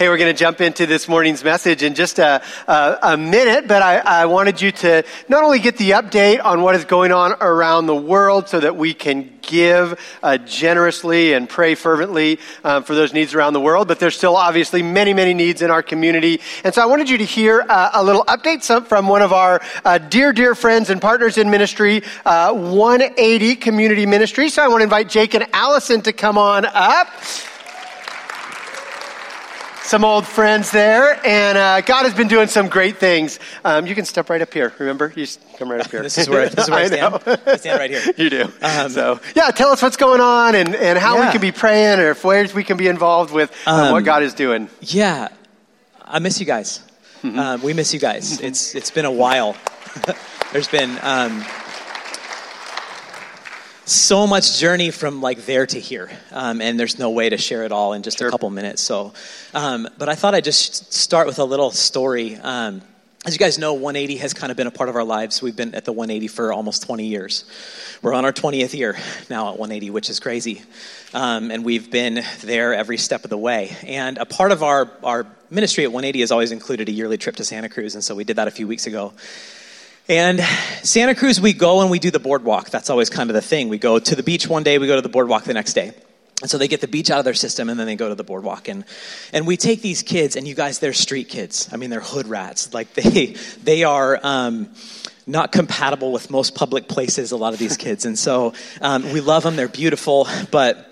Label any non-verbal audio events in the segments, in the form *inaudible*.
Hey, we're going to jump into this morning's message in just a, a, a minute, but I, I, wanted you to not only get the update on what is going on around the world so that we can give uh, generously and pray fervently um, for those needs around the world, but there's still obviously many, many needs in our community. And so I wanted you to hear uh, a little update from one of our uh, dear, dear friends and partners in ministry, uh, 180 Community Ministry. So I want to invite Jake and Allison to come on up some old friends there, and uh, God has been doing some great things. Um, you can step right up here. Remember, you come right up here. this is where, this is where *laughs* I, I stand. I stand right here. *laughs* you do. Um, so, yeah, tell us what's going on and, and how yeah. we can be praying, or if ways we can be involved with um, what God is doing. Yeah, I miss you guys. Mm-hmm. Um, we miss you guys. It's it's been a while. *laughs* There's been um, so much journey from like there to here, um, and there's no way to share it all in just sure. a couple minutes. So, um, but I thought I'd just start with a little story. Um, as you guys know, 180 has kind of been a part of our lives. We've been at the 180 for almost 20 years. We're on our 20th year now at 180, which is crazy. Um, and we've been there every step of the way. And a part of our, our ministry at 180 has always included a yearly trip to Santa Cruz. And so we did that a few weeks ago. And Santa Cruz, we go and we do the boardwalk. That's always kind of the thing. We go to the beach one day, we go to the boardwalk the next day. And so they get the beach out of their system and then they go to the boardwalk. And, and we take these kids, and you guys, they're street kids. I mean, they're hood rats. Like, they, they are. Um, not compatible with most public places, a lot of these kids. And so um, we love them, they're beautiful, but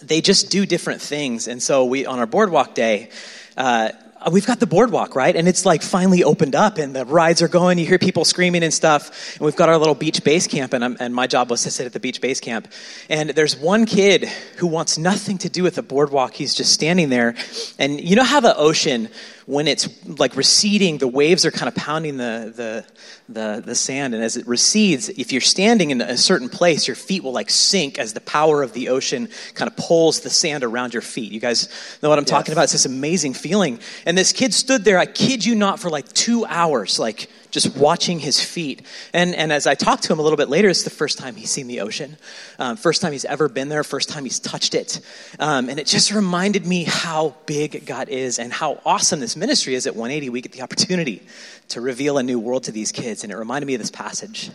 they just do different things. And so we, on our boardwalk day, uh, Uh, we've got the boardwalk, right? And it's like finally opened up and the rides are going. You hear people screaming and stuff. And we've got our little beach base camp and, and my job was to sit at the beach base camp. And there's one kid who wants nothing to do with the boardwalk. He's just standing there. And you know how the ocean, when it's like receding, the waves are kind of pounding the, the, the, the sand. And as it recedes, if you're standing in a certain place, your feet will like sink as the power of the ocean kind of pulls the sand around your feet. You guys know what I'm yes. talking about? It's this amazing feeling. And this kid stood there, I kid you not, for like two hours, like just watching his feet. And, and as I talked to him a little bit later, it's the first time he's seen the ocean, um, first time he's ever been there, first time he's touched it. Um, and it just reminded me how big God is and how awesome this ministry is at 180. We get the opportunity to reveal a new world to these kids. And it reminded me of this passage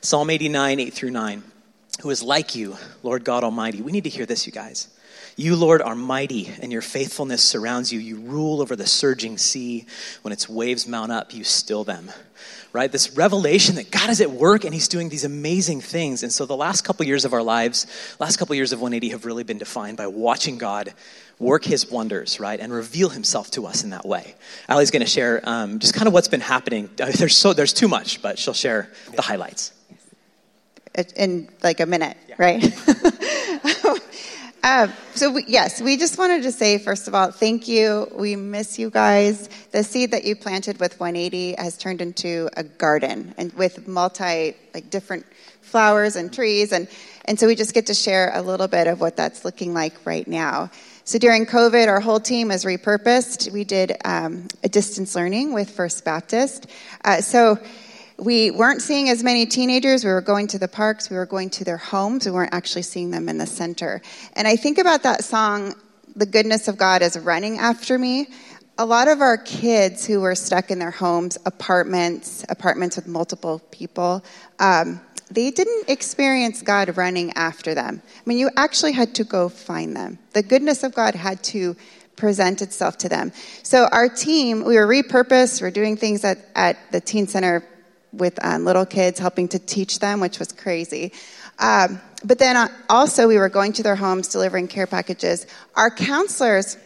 Psalm 89, 8 through 9. Who is like you, Lord God Almighty? We need to hear this, you guys. You, Lord, are mighty, and your faithfulness surrounds you. You rule over the surging sea. When its waves mount up, you still them. Right? This revelation that God is at work and He's doing these amazing things. And so the last couple years of our lives, last couple years of 180 have really been defined by watching God work His wonders, right, and reveal Himself to us in that way. Allie's going to share um, just kind of what's been happening. There's so there's too much, but she'll share the highlights in like a minute, yeah. right? *laughs* Uh, so we, yes, we just wanted to say first of all, thank you. We miss you guys. The seed that you planted with 180 has turned into a garden and with multi like different flowers and trees and and so we just get to share a little bit of what that's looking like right now. So during COVID, our whole team was repurposed. We did um, a distance learning with First Baptist. Uh, so we weren't seeing as many teenagers. We were going to the parks, we were going to their homes, we weren't actually seeing them in the center. And I think about that song, The Goodness of God is Running After Me. A lot of our kids who were stuck in their homes, apartments, apartments with multiple people, um, they didn't experience God running after them. I mean, you actually had to go find them. The goodness of God had to present itself to them. So our team, we were repurposed. We're doing things at, at the teen center with um, little kids, helping to teach them, which was crazy. Um, but then uh, also, we were going to their homes, delivering care packages. Our counselors,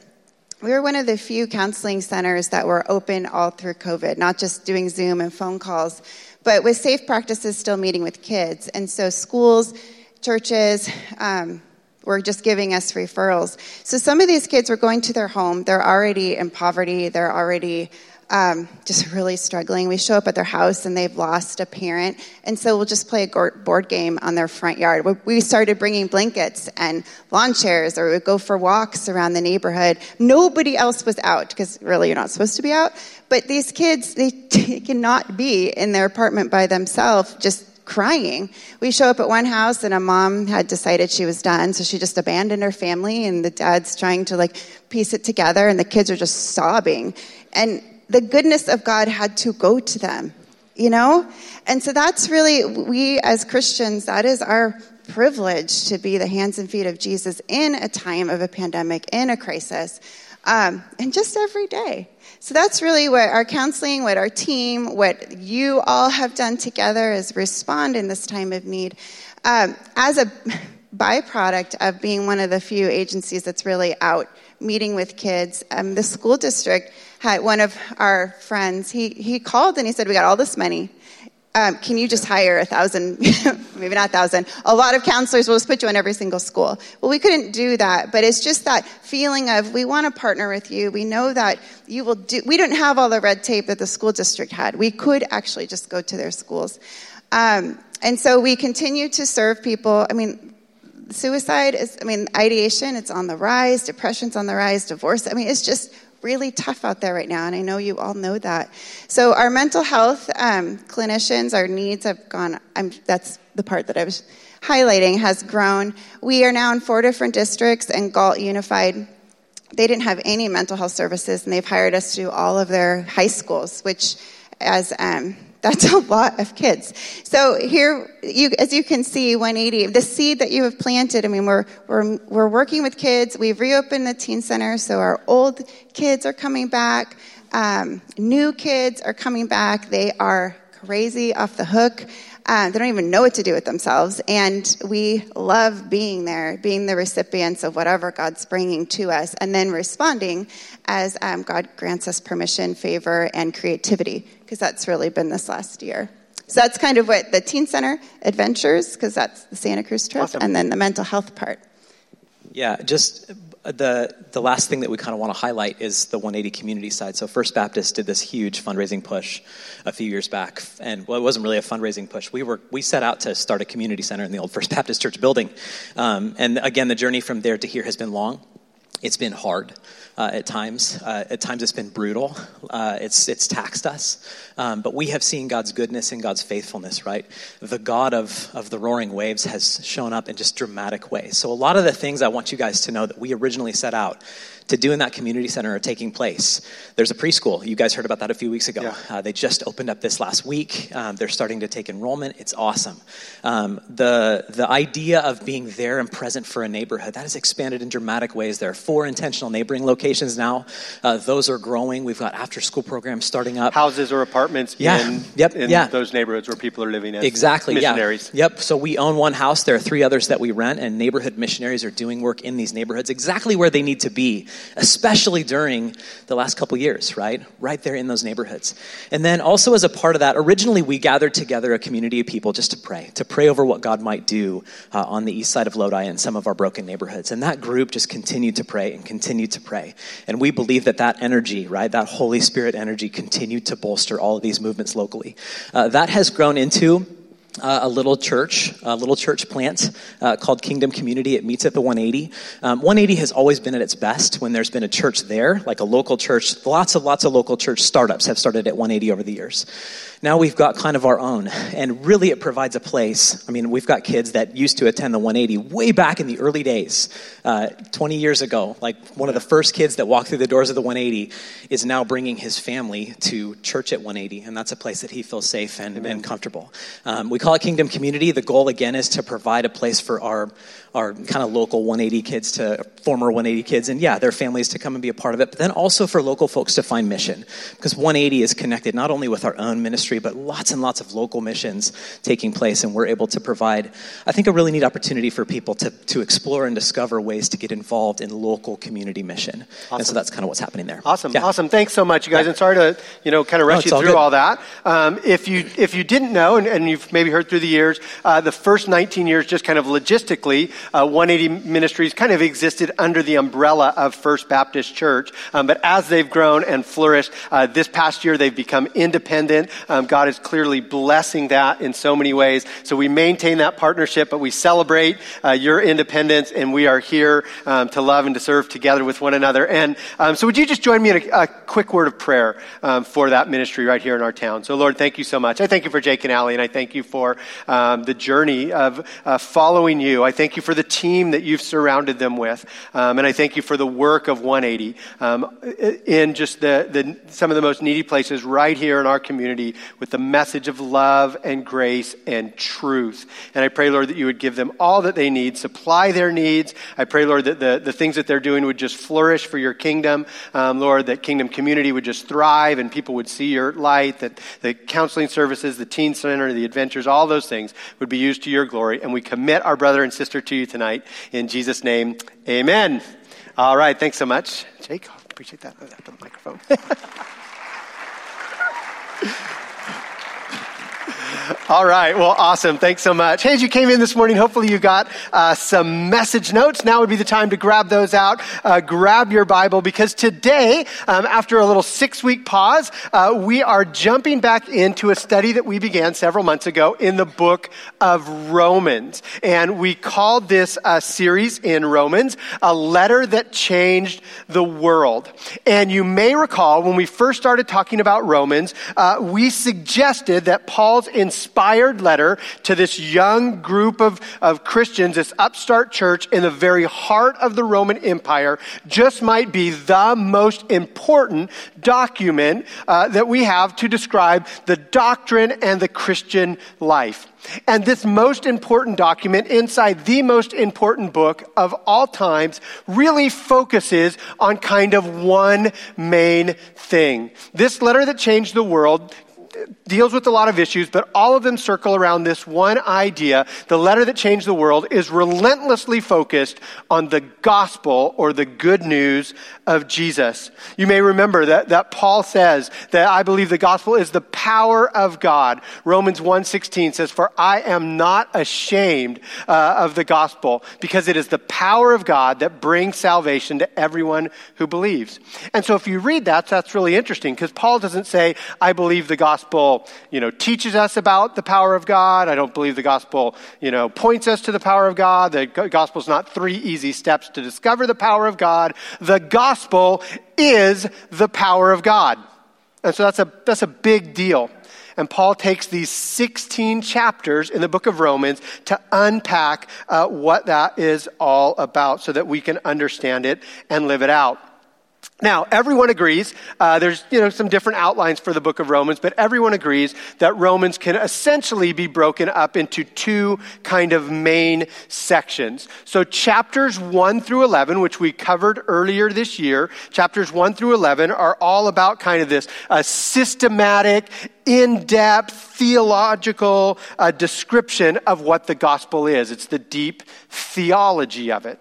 we were one of the few counseling centers that were open all through COVID, not just doing Zoom and phone calls, but with safe practices still meeting with kids. And so, schools, churches, um, were just giving us referrals. So some of these kids were going to their home. They're already in poverty. They're already um, just really struggling. We show up at their house and they've lost a parent, and so we'll just play a board game on their front yard. We started bringing blankets and lawn chairs, or we'd go for walks around the neighborhood. Nobody else was out because really you're not supposed to be out. But these kids, *laughs* they, cannot be in their apartment by themselves, just crying. We show up at one house and a mom had decided she was done, so she just abandoned her family and the dad's trying to like piece it together and the kids are just sobbing. And the goodness of God had to go to them, you know? And so that's really, we as Christians, that is our privilege to be the hands and feet of Jesus in a time of a pandemic, in a crisis, um, and just every day. So that's really what our counseling, what our team, what you all have done together is respond in this time of need. Um, as a byproduct of being one of the few agencies that's really out meeting with kids, um, the school district had one of our friends, he, he called and he said, We got all this money um, can you just hire a thousand, *laughs* maybe not a thousand, a lot of counselors, we'll just put you in every single school. Well, we couldn't do that, but it's just that feeling of we want to partner with you. We know that you will do, we didn't have all the red tape that the school district had. We could actually just go to their schools. Um, and so we continue to serve people. I mean, suicide is, I mean, ideation, it's on the rise, depression's on the rise, divorce, I mean, it's just really tough out there right now, and I know you all know that. So, our mental health um, clinicians, our needs have gone, I'm, that's the part that I was highlighting, has grown. We are now in four different districts, and Galt Unified, they didn't have any mental health services, and they've hired us to do all of their high schools, which, as um, that's *laughs* a lot of kids. So here, you, as you can see, 180, the seed that you have planted, I mean, we're, we're, we're working with kids. We've reopened the teen center, so our old kids are coming back. Um, new kids are coming back. They are crazy off the hook. Uh, they don't even know what to do with themselves. And we love being there, being the recipients of whatever God's bringing to us, and then responding as um, God grants us permission, favor, and creativity because that's really been this last year. So that's kind of what the Teen Center adventures, because that's the Santa Cruz trip, awesome. and then the mental health part. Yeah, just the the last thing that we kind of want to highlight is the 180 community side. So First Baptist did this huge fundraising push a few years back, and well, it wasn't really a fundraising push. We were we set out to start a community center in the old First *laughs* Baptist Church building, um, and again, the journey from there to here has been long. It's been hard uh, at times. Uh, at times, it's been brutal. Uh, it's it's taxed us, um, but we have seen God's goodness and God's faithfulness. Right, the God of of the roaring waves has shown up in just dramatic ways. So a lot of the things I want you guys to know that we originally set out to do in that community center are taking place. There's a preschool. You guys heard about that a few weeks ago. Yeah. Uh, they just opened up this last week. Um, they're starting to take enrollment. It's awesome. Um, the, the idea of being there and present for a neighborhood, that has expanded in dramatic ways. There are four intentional neighboring locations now. Uh, those are growing. We've got after school programs starting up. Houses or apartments yeah. in, yep. in yeah. those neighborhoods where people are living as exactly. missionaries. Yeah. Yep. So we own one house. There are three others that we rent, and neighborhood missionaries are doing work in these neighborhoods exactly where they need to be, especially during the last couple years, right? Right there in those neighborhoods. And then also as a part of that, originally we gathered together a community of people just to pray, to pray over what God might do uh, on the east side of Lodi and some of our broken neighborhoods. And that group just continued to pray and continued to pray. And we believe that that energy, right, that Holy Spirit energy continued to bolster all of these movements locally. Uh, that has grown into uh, a little church, a little church plant uh, called Kingdom Community. It meets at the 180. Um, 180 has always been at its best when there's been a church there, like a local church. Lots of lots of local church startups have started at 180 over the years now we've got kind of our own. And really, it provides a place. I mean, we've got kids that used to attend the 180 way back in the early days, uh, 20 years ago. Like one of the first kids that walked through the doors of the 180 is now bringing his family to church at 180. And that's a place that he feels safe and, and comfortable. Um, we call it Kingdom Community. The goal, again, is to provide a place for our our kind of local 180 kids to former 180 kids, and yeah, their families to come and be a part of it, but then also for local folks to find mission. Because 180 is connected not only with our own ministry, but lots and lots of local missions taking place, and we're able to provide, I think, a really neat opportunity for people to, to explore and discover ways to get involved in local community mission. Awesome. And so that's kind of what's happening there. Awesome, yeah. awesome. Thanks so much, you guys. Yeah. And sorry to, you know, kind of rush no, you through all, all that. Um, if you if you didn't know, and, and, you've maybe heard through the years, uh, the first 19 years, just kind of logistically, uh, 180 Ministries kind of existed under the umbrella of First Baptist Church. Um, but as they've grown and flourished, uh, this past year they've become independent. Um, God is clearly blessing that in so many ways. So we maintain that partnership, but we celebrate uh, your independence, and we are here um, to love and to serve together with one another. And um, so, would you just join me in a, a quick word of prayer um, for that ministry right here in our town? So, Lord, thank you so much. I thank you for Jake and Allie, and I thank you for um, the journey of uh, following you. I thank you for the team that you've surrounded them with, um, and I thank you for the work of 180 um, in just the, the some of the most needy places right here in our community with the message of love and grace and truth. And I pray, Lord, that you would give them all that they need, supply their needs. I pray, Lord, that the, the things that they're doing would just flourish for your kingdom. Um, Lord, that kingdom community would just thrive and people would see your light, that the counseling services, the teen center, the adventures, all those things would be used to your glory. And we commit our brother and sister to you tonight. In Jesus' name, amen. All right, thanks so much. Jake, appreciate that. After the microphone. *laughs* All right. Well, awesome. Thanks so much. Hey, as you came in this morning, hopefully you got uh, some message notes. Now would be the time to grab those out. Uh, grab your Bible because today, um, after a little six week pause, uh, we are jumping back into a study that we began several months ago in the book of Romans. And we called this series in Romans, A Letter That Changed the World. And you may recall when we first started talking about Romans, uh, we suggested that Paul's inspired letter to this young group of, of Christians, this upstart church in the very heart of the Roman Empire, just might be the most important document uh, that we have to describe the doctrine and the Christian life. And this most important document inside the most important book of all times really focuses on kind of one main thing. This letter that changed the world deals with a lot of issues, but all of them circle around this one idea. The letter that changed the world is relentlessly focused on the gospel or the good news of Jesus. You may remember that, that Paul says that I believe the gospel is the power of God. Romans 1.16 says, For I am not ashamed uh, of the gospel because it is the power of God that brings salvation to everyone who believes. And so if you read that, that's really interesting because Paul doesn't say, I believe the gospel, you know, teaches us about the power of God. I don't believe the gospel, you know, points us to the power of God. The gospel is not three easy steps to discover the power of God. The gospel is the power of God. And so that's a, that's a big deal. And Paul takes these 16 chapters in the book of Romans to unpack uh, what that is all about so that we can understand it and live it out. Now, everyone agrees, uh, there's you know, some different outlines for the book of Romans, but everyone agrees that Romans can essentially be broken up into two kind of main sections. So, chapters 1 through 11, which we covered earlier this year, chapters 1 through 11 are all about kind of this uh, systematic, in depth, theological uh, description of what the gospel is. It's the deep theology of it.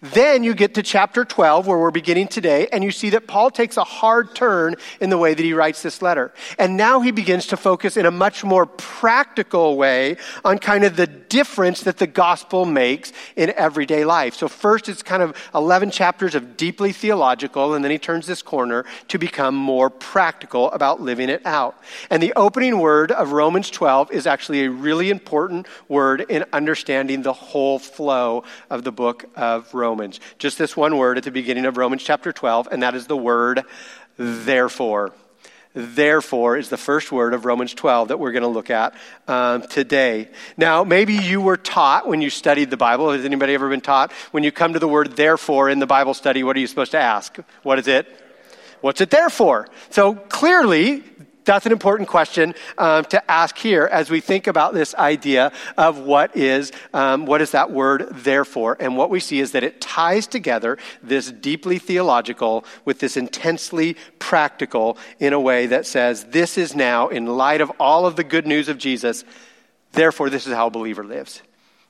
Then you get to chapter 12, where we're beginning today, and you see that Paul takes a hard turn in the way that he writes this letter. And now he begins to focus in a much more practical way on kind of the difference that the gospel makes in everyday life. So, first, it's kind of 11 chapters of deeply theological, and then he turns this corner to become more practical about living it out. And the opening word of Romans 12 is actually a really important word in understanding the whole flow of the book of Romans. Just this one word at the beginning of Romans chapter 12, and that is the word therefore. Therefore is the first word of Romans 12 that we're going to look at um, today. Now, maybe you were taught when you studied the Bible. Has anybody ever been taught? When you come to the word therefore in the Bible study, what are you supposed to ask? What is it? What's it there for? So clearly, that's an important question um, to ask here as we think about this idea of what is um, what is that word there for. and what we see is that it ties together this deeply theological with this intensely practical in a way that says this is now in light of all of the good news of jesus therefore this is how a believer lives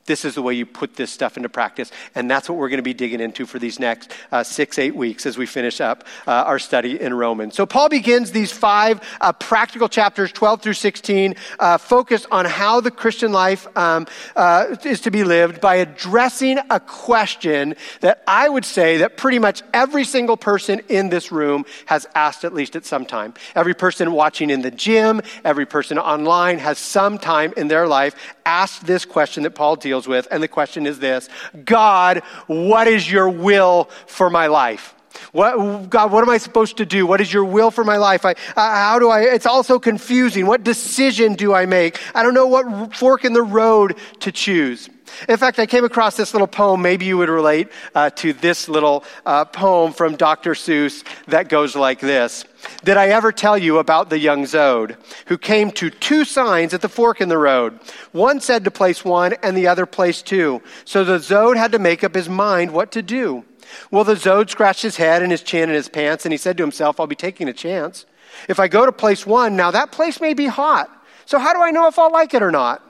This is the way you put this stuff into practice. And that's what we're going to be digging into for these next uh, six, eight weeks as we finish up uh, our study in Romans. So Paul begins these five uh, practical chapters, 12 through 16, uh, focused on how the Christian life um, uh, is to be lived by addressing a question that I would say that pretty much every single person in this room has asked at least at some time. Every person watching in the gym, every person online has some time in their life asked this question that Paul deals with. And the question is this God, what is your will for my life? What, God, what am I supposed to do? What is your will for my life? I, uh, how do I, it's all so confusing. What decision do I make? I don't know what fork in the road to choose. In fact, I came across this little poem. Maybe you would relate uh, to this little uh, poem from Dr. Seuss that goes like this. Did I ever tell you about the young Zode who came to two signs at the fork in the road? One said to place one and the other place two. So the Zode had to make up his mind what to do. Well, the Zode scratched his head and his chin and his pants and he said to himself, I'll be taking a chance. If I go to place one, now that place may be hot. So how do I know if I'll like it or not?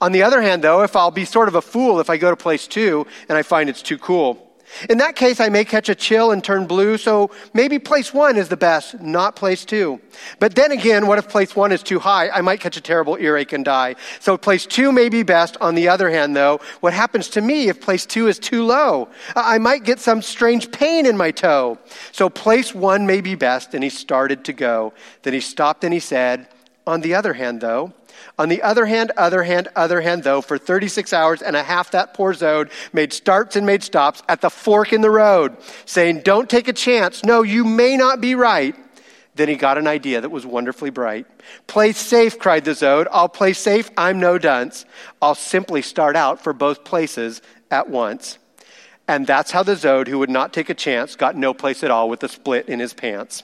On the other hand, though, if I'll be sort of a fool if I go to place two and I find it's too cool. In that case, I may catch a chill and turn blue, so maybe place one is the best, not place two. But then again, what if place one is too high? I might catch a terrible earache and die. So place two may be best. On the other hand, though, what happens to me if place two is too low? I might get some strange pain in my toe. So place one may be best, and he started to go. Then he stopped and he said, On the other hand, though, on the other hand, other hand, other hand, though, for 36 hours and a half, that poor Zode made starts and made stops at the fork in the road, saying, Don't take a chance. No, you may not be right. Then he got an idea that was wonderfully bright. Play safe, cried the Zode. I'll play safe. I'm no dunce. I'll simply start out for both places at once. And that's how the Zode, who would not take a chance, got no place at all with a split in his pants.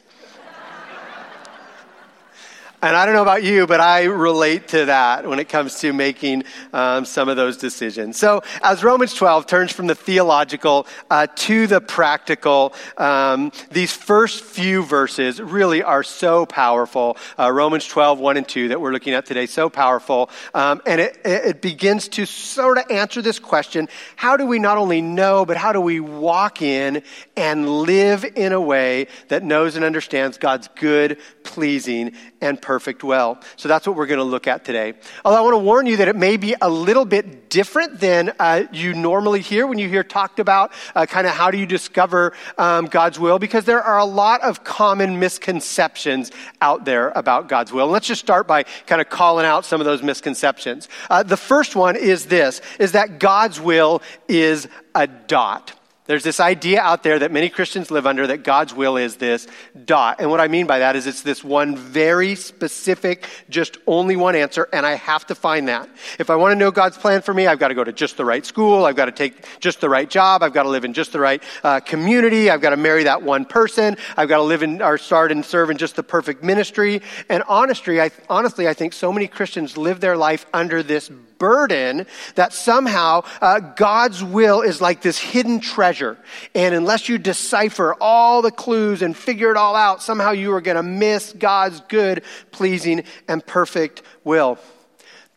And I don't know about you, but I relate to that when it comes to making um, some of those decisions. So, as Romans 12 turns from the theological uh, to the practical, um, these first few verses really are so powerful. Uh, Romans 12, 1 and 2 that we're looking at today, so powerful. Um, and it, it begins to sort of answer this question how do we not only know, but how do we walk in and live in a way that knows and understands God's good, pleasing, and perfect well. So that's what we're going to look at today. Although I want to warn you that it may be a little bit different than uh, you normally hear when you hear talked about uh, kind of how do you discover um, God's will, because there are a lot of common misconceptions out there about God's will. And let's just start by kind of calling out some of those misconceptions. Uh, the first one is this, is that God's will is a dot. There's this idea out there that many Christians live under that God's will is this dot. And what I mean by that is it's this one very specific, just only one answer, and I have to find that. If I want to know God's plan for me, I've got to go to just the right school, I've got to take just the right job, I've got to live in just the right uh, community, I've got to marry that one person, I've got to live in or start and serve in just the perfect ministry. And honestly, I, honestly, I think so many Christians live their life under this burden that somehow uh, God's will is like this hidden treasure. And unless you decipher all the clues and figure it all out, somehow you are going to miss God's good, pleasing, and perfect will.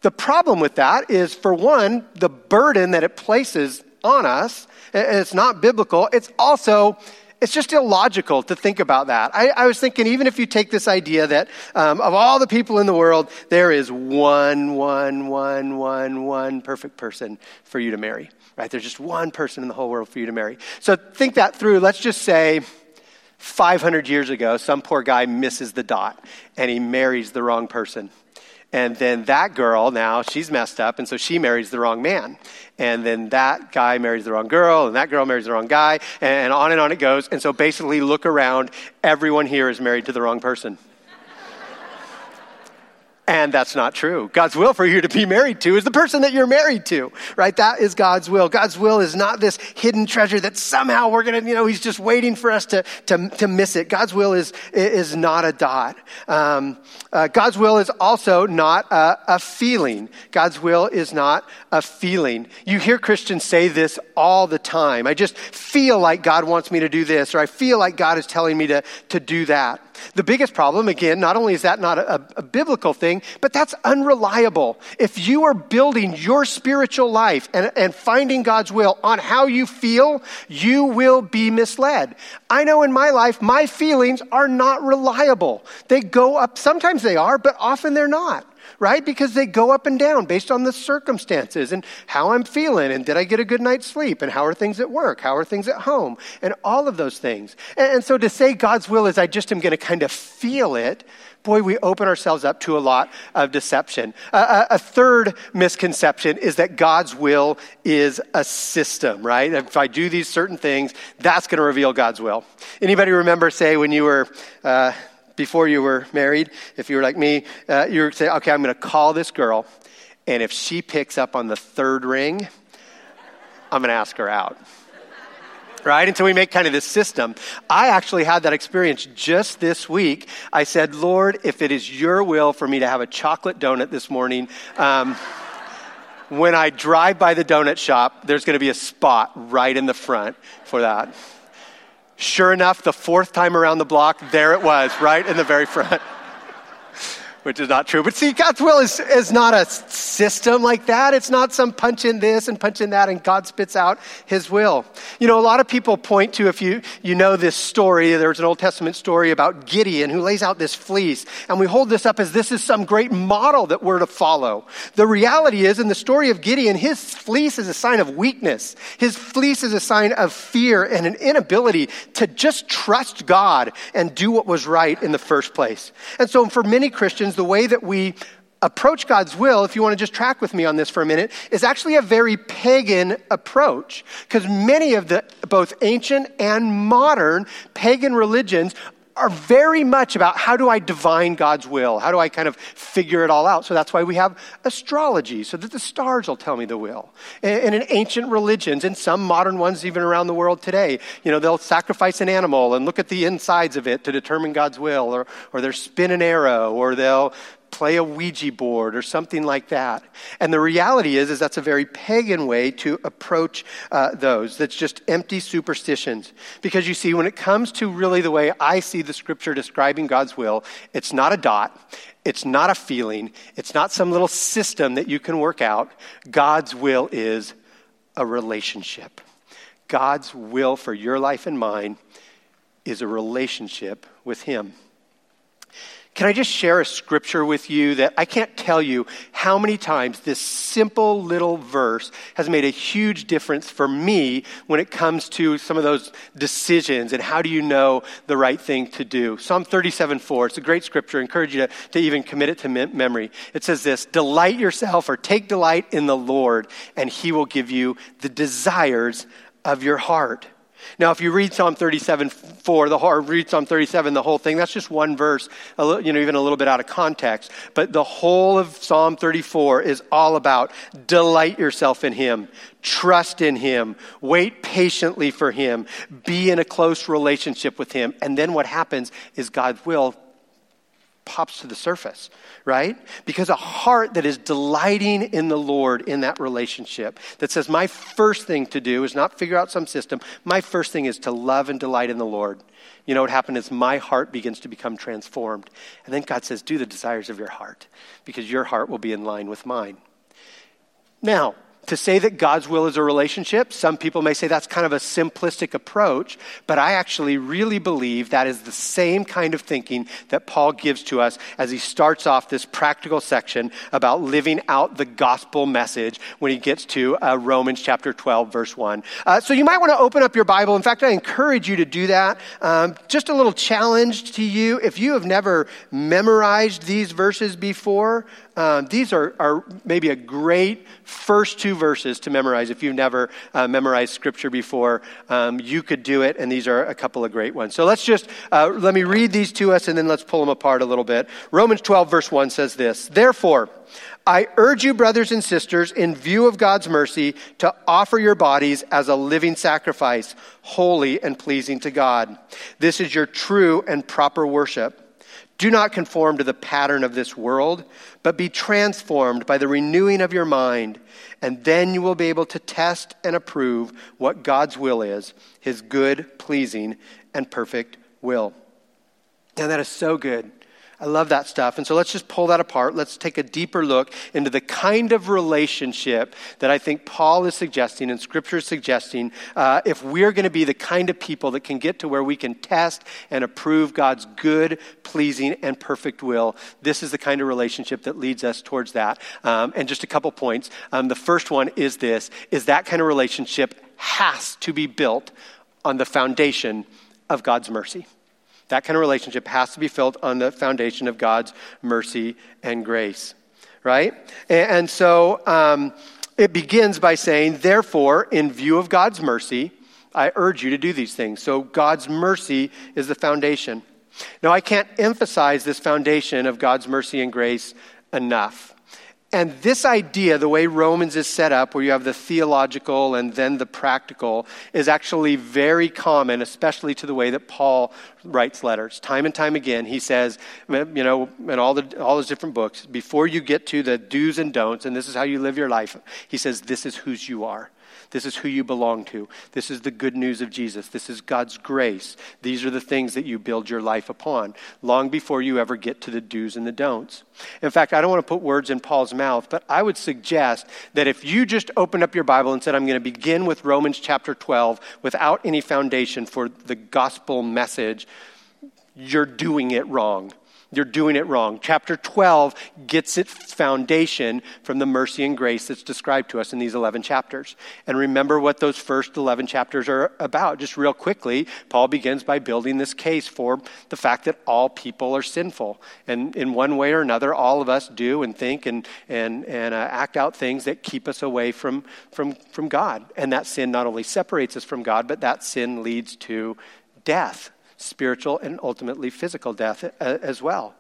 The problem with that is, for one, the burden that it places on us. It's not biblical. It's also it's just illogical to think about that. I, I was thinking, even if you take this idea that um, of all the people in the world, there is one, one, one, one, one perfect person for you to marry, right? There's just one person in the whole world for you to marry. So think that through. Let's just say 500 years ago, some poor guy misses the dot and he marries the wrong person. And then that girl now, she's messed up, and so she marries the wrong man. And then that guy marries the wrong girl, and that girl marries the wrong guy, and on and on it goes. And so basically, look around, everyone here is married to the wrong person. And that's not true. God's will for you to be married to is the person that you're married to, right? That is God's will. God's will is not this hidden treasure that somehow we're going to, you know, He's just waiting for us to, to, to miss it. God's will is, is not a dot. Um, uh, God's will is also not a, a feeling. God's will is not a feeling. You hear Christians say this all the time. I just feel like God wants me to do this, or I feel like God is telling me to, to do that. The biggest problem, again, not only is that not a, a, biblical thing, but that's unreliable. If you are building your spiritual life and, and finding God's will on how you feel, you will be misled. I know in my life, my feelings are not reliable. They go up, sometimes they are, but often they're not right? Because they go up and down based on the circumstances and how I'm feeling and did I get a good night's sleep and how are things at work? How are things at home? And all of those things. And, and so to say God's will is I just am going to kind of feel it, boy, we open ourselves up to a lot of deception. Uh, a, third misconception is that God's will is a system, right? If I do these certain things, that's going to reveal God's will. Anybody remember, say, when you were uh, before you were married, if you were like me, uh, you would say, okay, I'm going to call this girl, and if she picks up on the third ring, I'm going to ask her out. Right? And so we make kind of this system. I actually had that experience just this week. I said, Lord, if it is your will for me to have a chocolate donut this morning, um, when I drive by the donut shop, there's going to be a spot right in the front for that. Sure enough, the fourth time around the block, there it was, right in the very front *laughs* which is not true. But see, God's will is, is not a system like that. It's not some punch in this and punch in that and God spits out his will. You know, a lot of people point to, if you, you know this story, there's an Old Testament story about Gideon who lays out this fleece. And we hold this up as this is some great model that we're to follow. The reality is, in the story of Gideon, his fleece is a sign of weakness. His fleece is a sign of fear and an inability to just trust God and do what was right in the first place. And so for many Christians, the way that we approach God's will, if you want to just track with me on this for a minute, is actually a very pagan approach. Because many of the both ancient and modern pagan religions are very much about how do I divine God's will? How do I kind of figure it all out? So that's why we have astrology, so that the stars will tell me the will. And, in ancient religions, and some modern ones even around the world today, you know, they'll sacrifice an animal and look at the insides of it to determine God's will, or, or they'll spin an arrow, or they'll play a Ouija board or something like that. And the reality is, is that's a very pagan way to approach uh, those. That's just empty superstitions. Because you see, when it comes to really the way I see the scripture describing God's will, it's not a dot. It's not a feeling. It's not some little system that you can work out. God's will is a relationship. God's will for your life and mine is a relationship with Him. Can I just share a scripture with you that I can't tell you how many times this simple little verse has made a huge difference for me when it comes to some of those decisions and how do you know the right thing to do? Psalm 37 4, it's a great scripture. I encourage you to, to even commit it to memory. It says this Delight yourself or take delight in the Lord, and he will give you the desires of your heart. Now, if you read Psalm 37, 4, the whole, read Psalm 37, the whole thing, that's just one verse, little, you know, even a little bit out of context. But the whole of Psalm 34 is all about delight yourself in Him, trust in Him, wait patiently for Him, be in a close relationship with Him. And then what happens is God's will pops to the surface, right? Because a heart that is delighting in the Lord in that relationship, that says, My first thing to do is not figure out some system. My first thing is to love and delight in the Lord. You know what happened is my heart begins to become transformed. And then God says, Do the desires of your heart, because your heart will be in line with mine. Now, to say that God's will is a relationship, some people may say that's kind of a simplistic approach, but I actually really believe that is the same kind of thinking that Paul gives to us as he starts off this practical section about living out the gospel message when he gets to uh, Romans chapter 12, verse 1. Uh, so you might want to open up your Bible. In fact, I encourage you to do that. Um, just a little challenge to you. If you have never memorized these verses before, um, these are, are maybe a great first two verses to memorize. If you've never uh, memorized scripture before, um, you could do it, and these are a couple of great ones. So let's just, uh, let me read these to us, and then let's pull them apart a little bit. Romans 12, verse 1 says this Therefore, I urge you, brothers and sisters, in view of God's mercy, to offer your bodies as a living sacrifice, holy and pleasing to God. This is your true and proper worship. Do not conform to the pattern of this world, but be transformed by the renewing of your mind, and then you will be able to test and approve what God's will is, his good, pleasing, and perfect will. Now, that is so good. I love that stuff. And so let's just pull that apart. Let's take a deeper look into the kind of relationship that I think Paul is suggesting and Scripture is suggesting uh, if we're going to be the kind of people that can get to where we can test and approve God's good, pleasing, and perfect will. This is the kind of relationship that leads us towards that. Um, and just a couple points. Um, the first one is this, is that kind of relationship has to be built on the foundation of God's mercy. That kind of relationship has to be built on the foundation of God's mercy and grace, right? And, so um, it begins by saying, therefore, in view of God's mercy, I urge you to do these things. So God's mercy is the foundation. Now, I can't emphasize this foundation of God's mercy and grace enough. And this idea, the way Romans is set up, where you have the theological and then the practical, is actually very common, especially to the way that Paul writes letters. Time and time again, he says, you know, in all, the, all his different books, before you get to the do's and don'ts, and this is how you live your life, he says, this is whose you are. This is who you belong to. This is the good news of Jesus. This is God's grace. These are the things that you build your life upon long before you ever get to the do's and the don'ts. In fact, I don't want to put words in Paul's mouth, but I would suggest that if you just opened up your Bible and said, I'm going to begin with Romans chapter 12 without any foundation for the gospel message, you're doing it wrong. You're doing it wrong. Chapter 12 gets its foundation from the mercy and grace that's described to us in these 11 chapters. And remember what those first 11 chapters are about. Just real quickly, Paul begins by building this case for the fact that all people are sinful. And in one way or another, all of us do and think and, and, and uh, act out things that keep us away from, from, from God. And that sin not only separates us from God, but that sin leads to death spiritual and ultimately physical death uh, as well.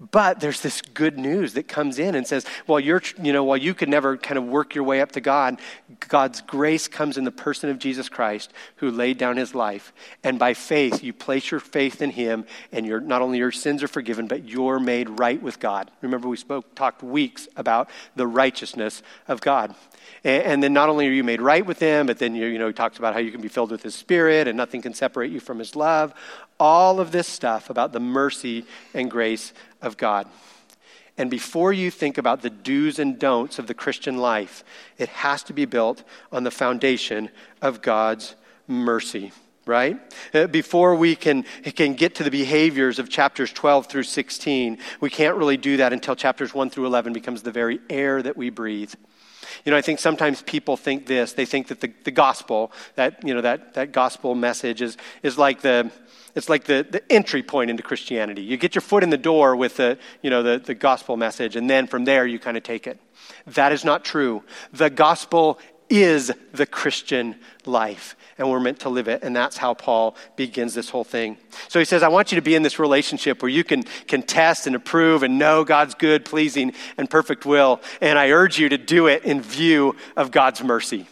But there's this good news that comes in and says, well, you're, you know, while you could never kind of work your way up to God, God's grace comes in the person of Jesus Christ who laid down his life. And by faith, you place your faith in him, and you not only your sins are forgiven, but you're made right with God. Remember, we spoke, talked weeks about the righteousness of God. And, and then not only are you made right with him, but then you, you know, he talks about how you can be filled with his spirit and nothing can separate you from his love. All of this stuff about the mercy and grace of God. And before you think about the do's and don'ts of the Christian life, it has to be built on the foundation of God's mercy right? Uh, before we can, can get to the behaviors of chapters 12 through 16, we can't really do that until chapters 1 through 11 becomes the very air that we breathe. You know, I think sometimes people think this. They think that the, the gospel, that, you know, that, that gospel message is, is like the, it's like the, the entry point into Christianity. You get your foot in the door with the, you know, the, the gospel message, and then from there you kind of take it. That is not true. The gospel is the Christian life, and we're meant to live it. And that's how Paul begins this whole thing. So he says, I want you to be in this relationship where you can, can test and approve and know God's good, pleasing, and perfect will. And I urge you to do it in view of God's mercy.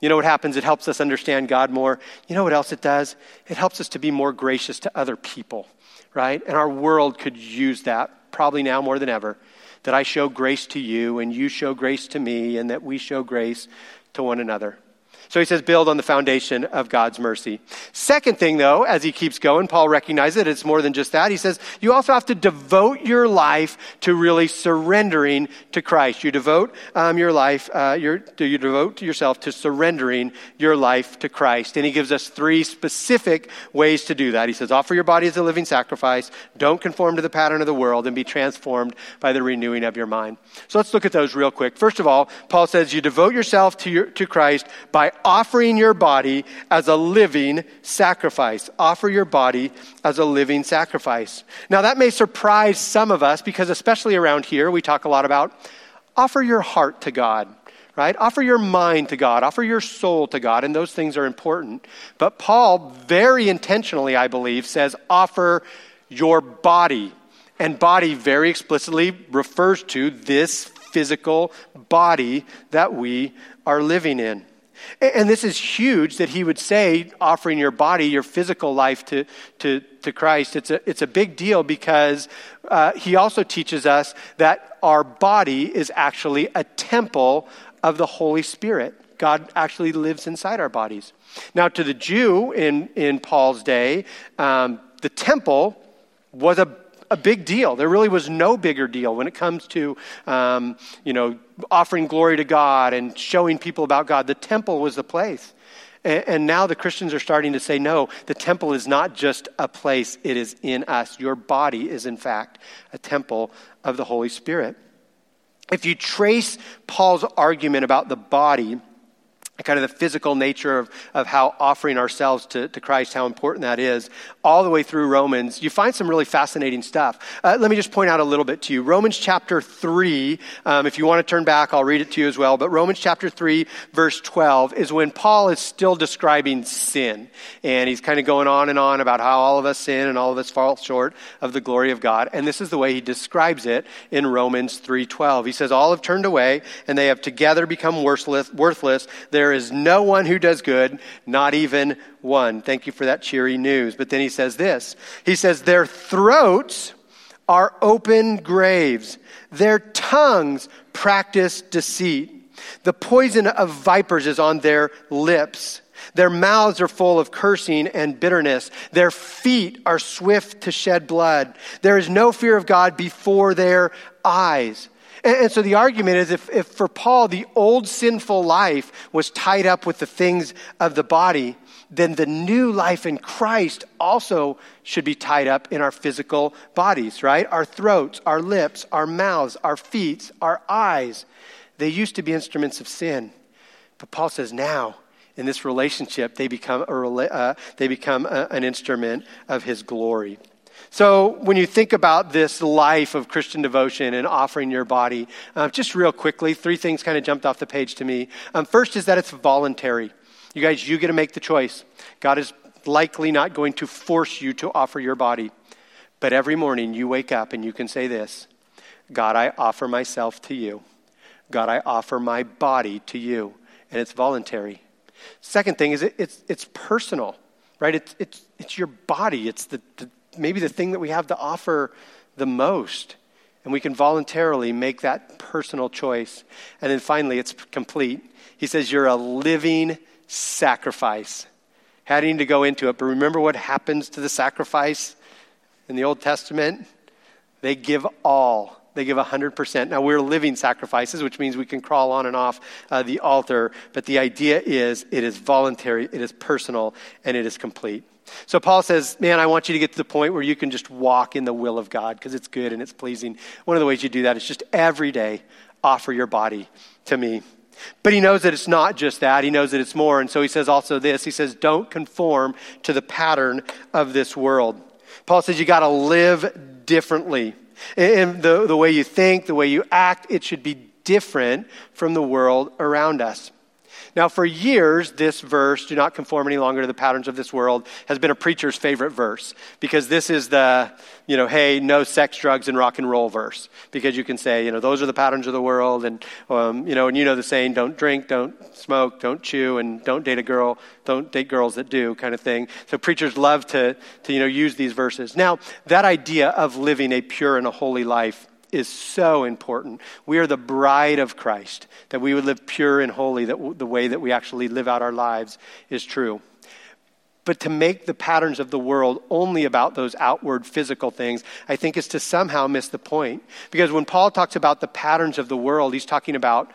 You know what happens? It helps us understand God more. You know what else it does? It helps us to be more gracious to other people, right? And our world could use that probably now more than ever that I show grace to you and you show grace to me and that we show grace to one another. So he says, build on the foundation of God's mercy. Second thing, though, as he keeps going, Paul recognizes that it's more than just that. He says, you also have to devote your life to really surrendering to Christ. You devote um, your life, uh, your, you devote yourself to surrendering your life to Christ. And he gives us three specific ways to do that. He says, offer your body as a living sacrifice, don't conform to the pattern of the world, and be transformed by the renewing of your mind. So let's look at those real quick. First of all, Paul says, you devote yourself to, your, to Christ by offering your body as a living sacrifice. Offer your body as a living sacrifice. Now, that may surprise some of us because, especially around here, we talk a lot about offer your heart to God right? Offer your mind to God, offer your soul to God, and those things are important. But Paul, very intentionally, I believe, says offer your body. And body very explicitly refers to this physical body that we are living in. And this is huge that he would say, offering your body, your physical life to, to, to Christ. It's a, it's a big deal because uh, he also teaches us that our body is actually a temple of the Holy Spirit. God actually lives inside our bodies. Now, to the Jew in, in Paul's day, um, the temple was a a big deal. There really was no bigger deal when it comes to, um, you know, offering glory to God and showing people about God. The temple was the place. And, and now the Christians are starting to say, no, the temple is not just a place, it is in us. Your body is, in fact, a temple of the Holy Spirit. If you trace Paul's argument about the body, kind of the physical nature of, of how offering ourselves to, to Christ, how important that is, all the way through Romans, you find some really fascinating stuff. Uh, let me just point out a little bit to you. Romans chapter 3, um, if you want to turn back, I'll read it to you as well. But Romans chapter 3, verse 12, is when Paul is still describing sin. And he's kind of going on and on about how all of us sin and all of us fall short of the glory of God. And this is the way he describes it in Romans 3.12. He says, All have turned away, and they have together become worthless. worthless. There is no one who does good, not even one. Thank you for that cheery news. But then he says this He says, Their throats are open graves, their tongues practice deceit. The poison of vipers is on their lips. Their mouths are full of cursing and bitterness. Their feet are swift to shed blood. There is no fear of God before their eyes. And, and so the argument is if, if for Paul the old sinful life was tied up with the things of the body, then the new life in Christ also should be tied up in our physical bodies, right? Our throats, our lips, our mouths, our feet, our eyes. They used to be instruments of sin. But Paul says now, in this relationship, they become, a, uh, they become a, an instrument of his glory. So, when you think about this life of Christian devotion and offering your body, uh, just real quickly, three things kind of jumped off the page to me. Um, first is that it's voluntary. You guys, you get to make the choice. God is likely not going to force you to offer your body. But every morning you wake up and you can say this God, I offer myself to you. God, I offer my body to you. And it's voluntary. Second thing is it, it's, it's personal, right? It's, it's, it's your body. It's the, the maybe the thing that we have to offer the most. And we can voluntarily make that personal choice. And then finally, it's complete. He says, You're a living sacrifice. Having to go into it, but remember what happens to the sacrifice in the Old Testament? They give all. They give 100%. Now, we're living sacrifices, which means we can crawl on and off uh, the altar, but the idea is it is voluntary, it is personal, and it is complete. So Paul says, Man, I want you to get to the point where you can just walk in the will of God because it's good and it's pleasing. One of the ways you do that is just every day offer your body to me. But he knows that it's not just that. He knows that it's more. And so he says also this He says, Don't conform to the pattern of this world. Paul says, You got to live differently. And the, the way you think, the way you act, it should be different from the world around us. Now, for years, this verse, do not conform any longer to the patterns of this world, has been a preacher's favorite verse because this is the, you know, hey, no sex, drugs, and rock and roll verse. Because you can say, you know, those are the patterns of the world, and, um, you know, and you know the saying, don't drink, don't smoke, don't chew, and don't date a girl, don't date girls that do, kind of thing. So preachers love to, to you know, use these verses. Now, that idea of living a pure and a holy life is so important. We are the bride of Christ, that we would live pure and holy, that w- the way that we actually live out our lives is true. But to make the patterns of the world only about those outward physical things, I think is to somehow miss the point. Because when Paul talks about the patterns of the world, he's talking about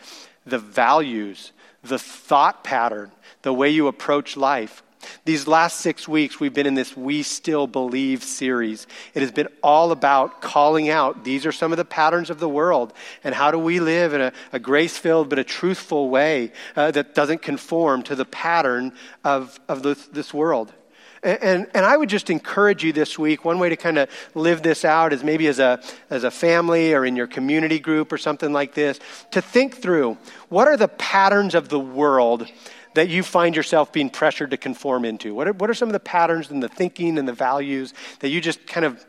the values, the thought pattern, the way you approach life. These last six weeks, we've been in this We Still Believe series. It has been all about calling out these are some of the patterns of the world, and how do we live in a, a grace filled but a truthful way uh, that doesn't conform to the pattern of, of this, this world. And, and, I would just encourage you this week, one way to kind of live this out is maybe as a, as a family or in your community group or something like this, to think through what are the patterns of the world that you find yourself being pressured to conform into? What are, what are some of the patterns and the thinking and the values that you just kind of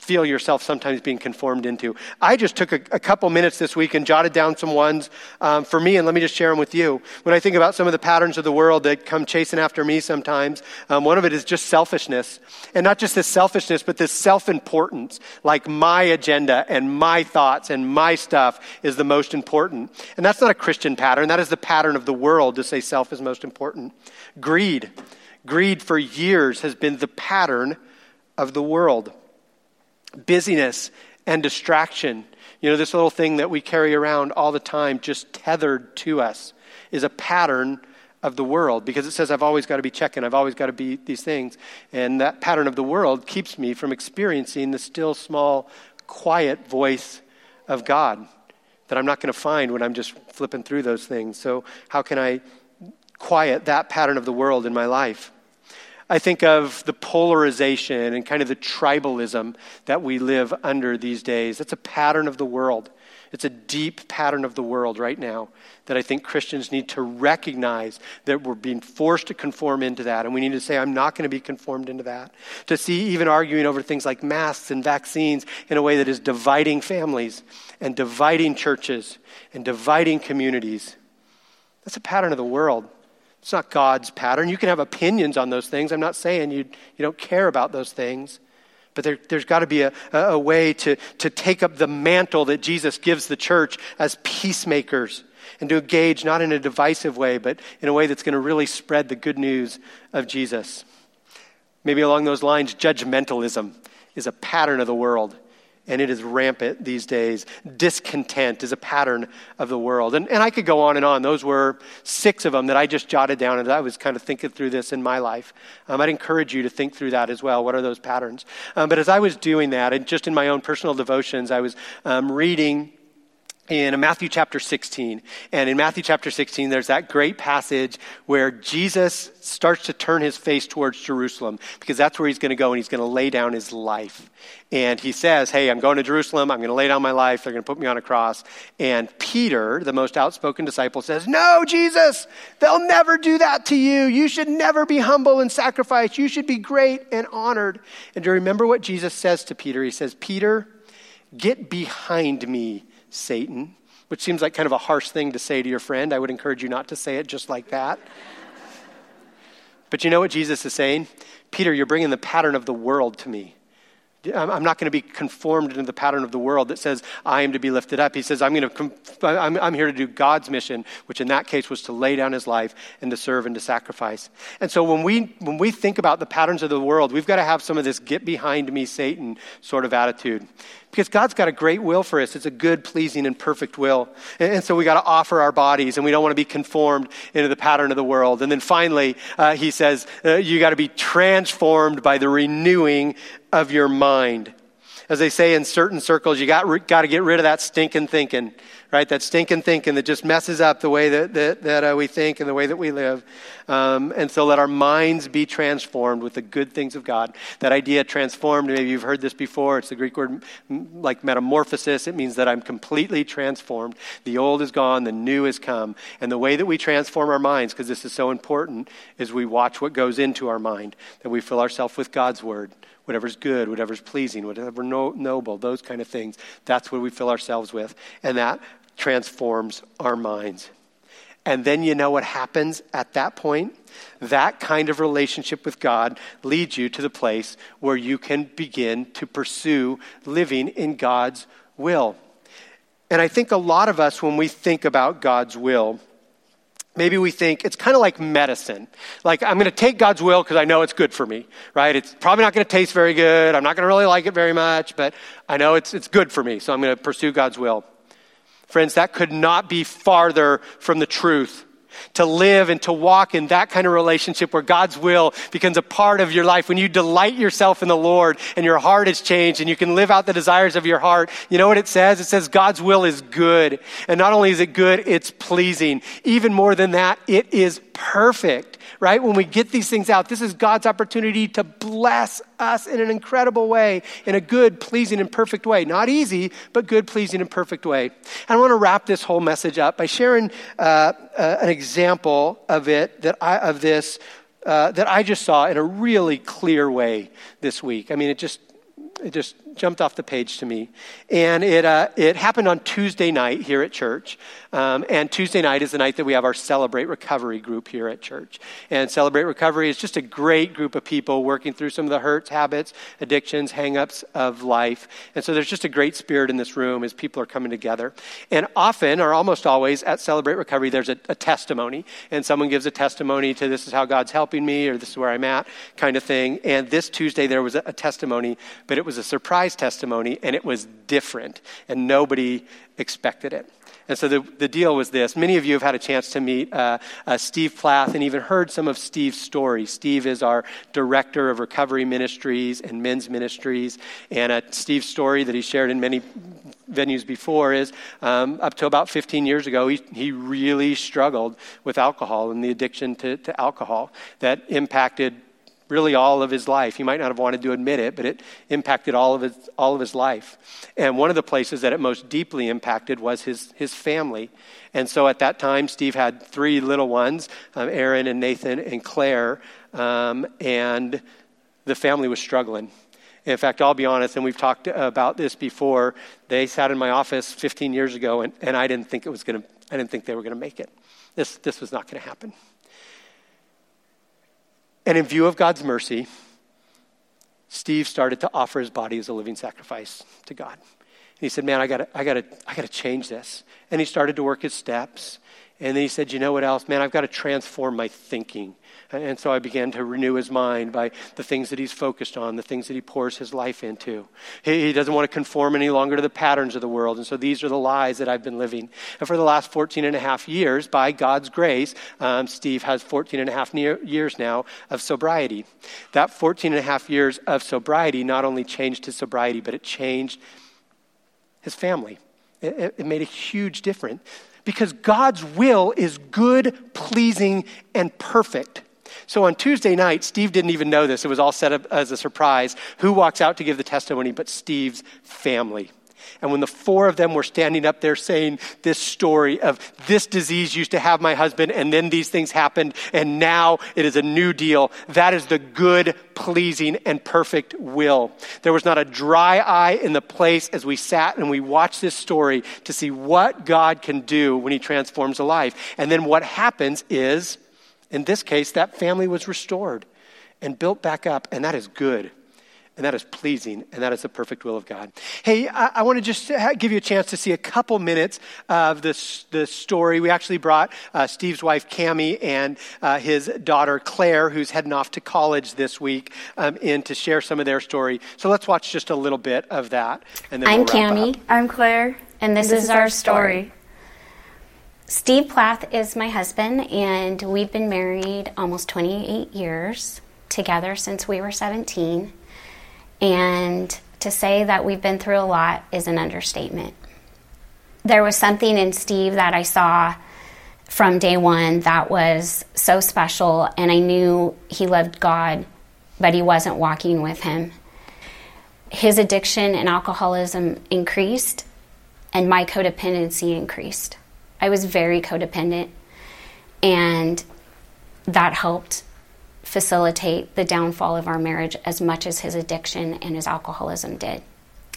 feel yourself sometimes being conformed into. I just took a, a couple minutes this week and jotted down some ones um, for me, and let me just share them with you. When I think about some of the patterns of the world that come chasing after me sometimes, um, one of it is just selfishness. And not just this selfishness, but this self importance, like my agenda and my thoughts and my stuff is the most important. And that's not a Christian pattern, that is the pattern of the world to say self is most important. Greed. Greed for years has been the pattern of the world. Busyness and distraction. You know, this little thing that we carry around all the time, just tethered to us, is a pattern of the world because it says I've always got to be checking, I've always got to be these things. And that pattern of the world keeps me from experiencing the still, small, quiet voice of God that I'm not going to find when I'm just flipping through those things. So, how can I quiet that pattern of the world in my life? I think of the polarization and kind of the tribalism that we live under these days. That's a pattern of the world. It's a deep pattern of the world right now that I think Christians need to recognize that we're being forced to conform into that. And we need to say, I'm not going to be conformed into that. To see even arguing over things like masks and vaccines in a way that is dividing families and dividing churches and dividing communities. That's a pattern of the world. It's not God's pattern. You can have opinions on those things. I'm not saying you, you don't care about those things. But there, has got to be a, a way to, to take up the mantle that Jesus gives the church as peacemakers and to engage not in a divisive way, but in a way that's going to really spread the good news of Jesus. Maybe along those lines, judgmentalism is a pattern of the world and it is rampant these days. Discontent is a pattern of the world. And, and I could go on and on. Those were six of them that I just jotted down as I was kind of thinking through this in my life. Um, I'd encourage you to think through that as well. What are those patterns? Um, but as I was doing that, and just in my own personal devotions, I was um, reading in Matthew chapter 16. And in Matthew chapter 16, there's that great passage where Jesus starts to turn his face towards Jerusalem because that's where he's going to go and he's going to lay down his life. And he says, Hey, I'm going to Jerusalem. I'm going to lay down my life. They're going to put me on a cross. And Peter, the most outspoken disciple, says, No, Jesus, they'll never do that to you. You should never be humble and sacrificed. You should be great and honored. And do you remember what Jesus says to Peter? He says, Peter, get behind me Satan, which seems like kind of a harsh thing to say to your friend. I would encourage you not to say it just like that. but you know what Jesus is saying? Peter, you're bringing the pattern of the world to me. I'm not going to be conformed into the pattern of the world that says I am to be lifted up. He says I'm going to. I'm, I'm here to do God's mission, which in that case was to lay down His life and to serve and to sacrifice. And so when we when we think about the patterns of the world, we've got to have some of this "get behind me, Satan" sort of attitude. Because God's got a great will for us. It's a good, pleasing, and perfect will. And, so we got to offer our bodies, and we don't want to be conformed into the pattern of the world. And then finally, uh, he says, uh, you got to be transformed by the renewing of your mind. As they say in certain circles, you got, got to get rid of that stinking thinking right? That stinking thinking that just messes up the way that, that, that uh, we think and the way that we live. Um, and so let our minds be transformed with the good things of God. That idea transformed, maybe you've heard this before. It's the Greek word like metamorphosis. It means that I'm completely transformed. The old is gone, the new has come. And the way that we transform our minds, because this is so important, is we watch what goes into our mind, that we fill ourselves with God's word whatever's good, whatever's pleasing, whatever no, noble, those kind of things. That's what we fill ourselves with. And that transforms our minds. And then you know what happens at that point? That kind of relationship with God leads you to the place where you can begin to pursue living in God's will. And I think a lot of us, when we think about God's will, maybe we think it's kind of like medicine. Like, I'm going to take God's will because I know it's good for me, right? It's probably not going to taste very good. I'm not going to really like it very much, but I know it's, it's good for me, so I'm going to pursue God's will. Friends, that could not be farther from the truth. To live and to walk in that kind of relationship where God's will becomes a part of your life, when you delight yourself in the Lord and your heart is changed and you can live out the desires of your heart, you know what it says? It says God's will is good. And not only is it good, it's pleasing. Even more than that, it is perfect right? When we get these things out, this is God's opportunity to bless us in an incredible way, in a good, pleasing, and perfect way. Not easy, but good, pleasing, and perfect way. And I want to wrap this whole message up by sharing uh, uh, an example of it, that I, of this, uh, that I just saw in a really clear way this week. I mean, it just, it just jumped off the page to me. And it, uh, it happened on Tuesday night here at church. Um, and Tuesday night is the night that we have our Celebrate Recovery group here at church. And Celebrate Recovery is just a great group of people working through some of the hurts, habits, addictions, hangups of life. And so there's just a great spirit in this room as people are coming together. And often, or almost always, at Celebrate Recovery, there's a, a testimony. And someone gives a testimony to this is how God's helping me or this is where I'm at kind of thing. And this Tuesday, there was a, a testimony, but it was a surprise surprise testimony, and it was different, and nobody expected it. And so the, the deal was this. Many of you have had a chance to meet uh, uh, Steve Plath and even heard some of Steve's story. Steve is our director of recovery ministries and men's ministries. And uh, Steve's story that he shared in many venues before is um, up to about 15 years ago, he, he really struggled with alcohol and the addiction to, to alcohol that impacted really all of his life. He might not have wanted to admit it, but it impacted all of his, all of his life. And one of the places that it most deeply impacted was his, his family. And so at that time, Steve had three little ones um, Aaron and Nathan and Claire, um, and the family was struggling. In fact, I'll be honest, and we've talked about this before. They sat in my office 15 years ago, and, and I didn't think it was going to. I didn't think they were going to make it. This, this was not going to happen. And in view of God's mercy, Steve started to offer his body as a living sacrifice to God. And he said, Man, I gotta, I gotta, I gotta change this. And he started to work his steps. And then he said, You know what else? Man, I've got to transform my thinking. And so I began to renew his mind by the things that he's focused on, the things that he pours his life into. He, he, doesn't want to conform any longer to the patterns of the world. And so these are the lies that I've been living. And for the last 14 and a half years, by God's grace, um, Steve has 14 and a half years now of sobriety. That 14 and a half years of sobriety not only changed his sobriety, but it changed his family. It, it made a huge difference because God's will is good, pleasing, and perfect. So on Tuesday night, Steve didn't even know this. It was all set up as a surprise. Who walks out to give the testimony but Steve's family? And when the four of them were standing up there saying this story of this disease used to have my husband, and then these things happened, and now it is a new deal, that is the good, pleasing, and perfect will. There was not a dry eye in the place as we sat and we watched this story to see what God can do when He transforms a life. And then what happens is in this case, that family was restored and built back up, and that is good. And that is pleasing, and that is the perfect will of God. Hey, I, I want to just give you a chance to see a couple minutes of this, this story. We actually brought uh, Steve's wife, Cami, and uh, his daughter, Claire, who's heading off to college this week, um, in to share some of their story. So let's watch just a little bit of that. And then I'm we'll Cami. I'm Claire. And this, this is, is, our story. story. Steve Plath is my husband, and we've been married almost 28 years together since we were 17. And to say that we've been through a lot is an understatement. There was something in Steve that I saw from day one that was so special, and I knew he loved God, but he wasn't walking with Him. His addiction and alcoholism increased, and my codependency increased. I was very codependent, and that helped facilitate the downfall of our marriage as much as his addiction and his alcoholism did.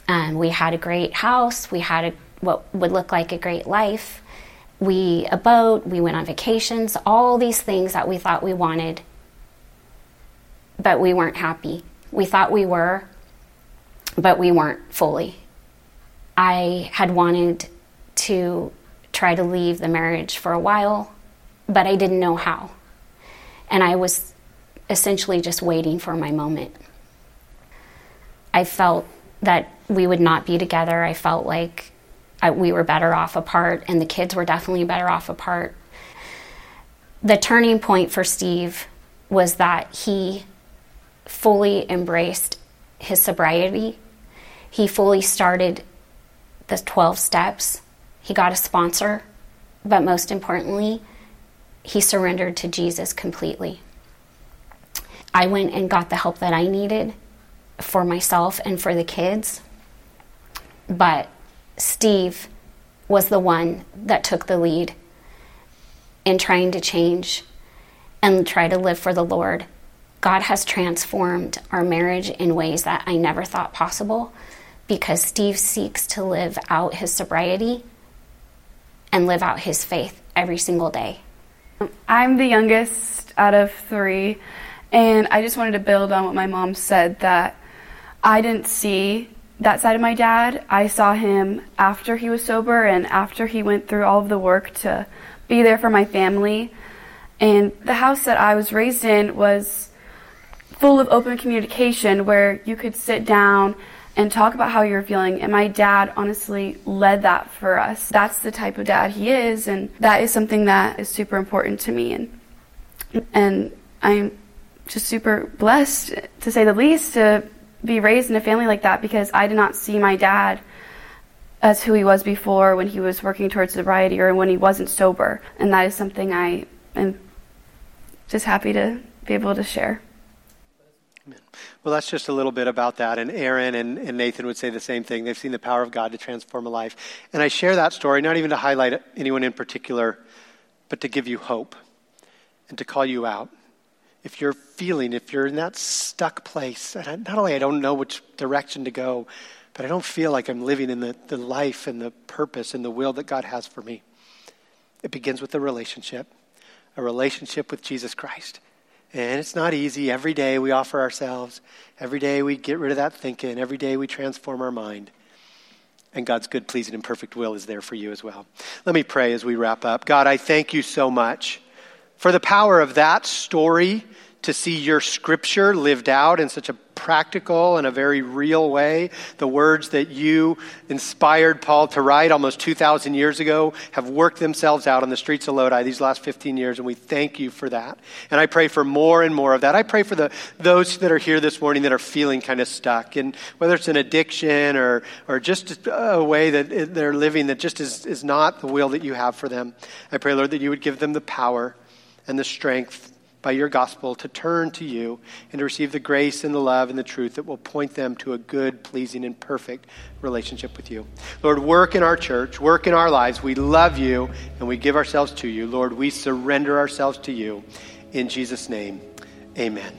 Um, we had a great house, we had a, what would look like a great life. We a boat, we went on vacations, all these things that we thought we wanted, but we weren't happy. We thought we were, but we weren't fully. I had wanted to try to leave the marriage for a while, but I didn't know how. And I was essentially just waiting for my moment. I felt that we would not be together. I felt like I, we were better off apart, and the kids were definitely better off apart. The turning point for Steve was that he fully embraced his sobriety. He fully started the 12 steps he got a sponsor, but most importantly, he surrendered to Jesus completely. I went and got the help that I needed for myself and for the kids. But Steve was the one that took the lead in trying to change and try to live for the Lord. God has transformed our marriage in ways that I never thought possible because Steve seeks to live out his sobriety and live out his faith every single day. I'm the youngest out of three, and I just wanted to build on what my mom said that I didn't see that side of my dad. I saw him after he was sober and after he went through all of the work to be there for my family. And the house that I was raised in was full of open communication where you could sit down and talk about how you're feeling. And my dad honestly led that for us. That's the type of dad he is, and that is something that is super important to me. And and I'm just super blessed, to say the least, to be raised in a family like that because I did not see my dad as who he was before when he was working towards sobriety or when he wasn't sober. And that is something I am just happy to be able to share. Well, that's just a little bit about that. And Aaron and, and, Nathan would say the same thing. They've seen the power of God to transform a life. And I share that story not even to highlight anyone in particular, but to give you hope and to call you out. If you're feeling, if you're in that stuck place, and not only I don't know which direction to go, but I don't feel like I'm living in the, the life and the purpose and the will that God has for me. It begins with a relationship, a relationship with Jesus Christ. And it's not easy. Every day we offer ourselves. Every day we get rid of that thinking. Every day we transform our mind. And God's good, pleasing, and perfect will is there for you as well. Let me pray as we wrap up. God, I thank you so much for the power of that story to see your scripture lived out in such a practical and a very real way. The words that you inspired Paul to write almost 2,000 years ago have worked themselves out on the streets of Lodi these last 15 years, and we thank you for that. And I pray for more and more of that. I pray for the, those that are here this morning that are feeling kind of stuck, and whether it's an addiction or, or just a way that they're living that just is, is not the will that you have for them. I pray, Lord, that you would give them the power and the strength by your gospel to turn to you and to receive the grace and the love and the truth that will point them to a good, pleasing, and perfect relationship with you. Lord, work in our church, work in our lives. We love you and we give ourselves to you. Lord, we surrender ourselves to you. In Jesus' name, amen.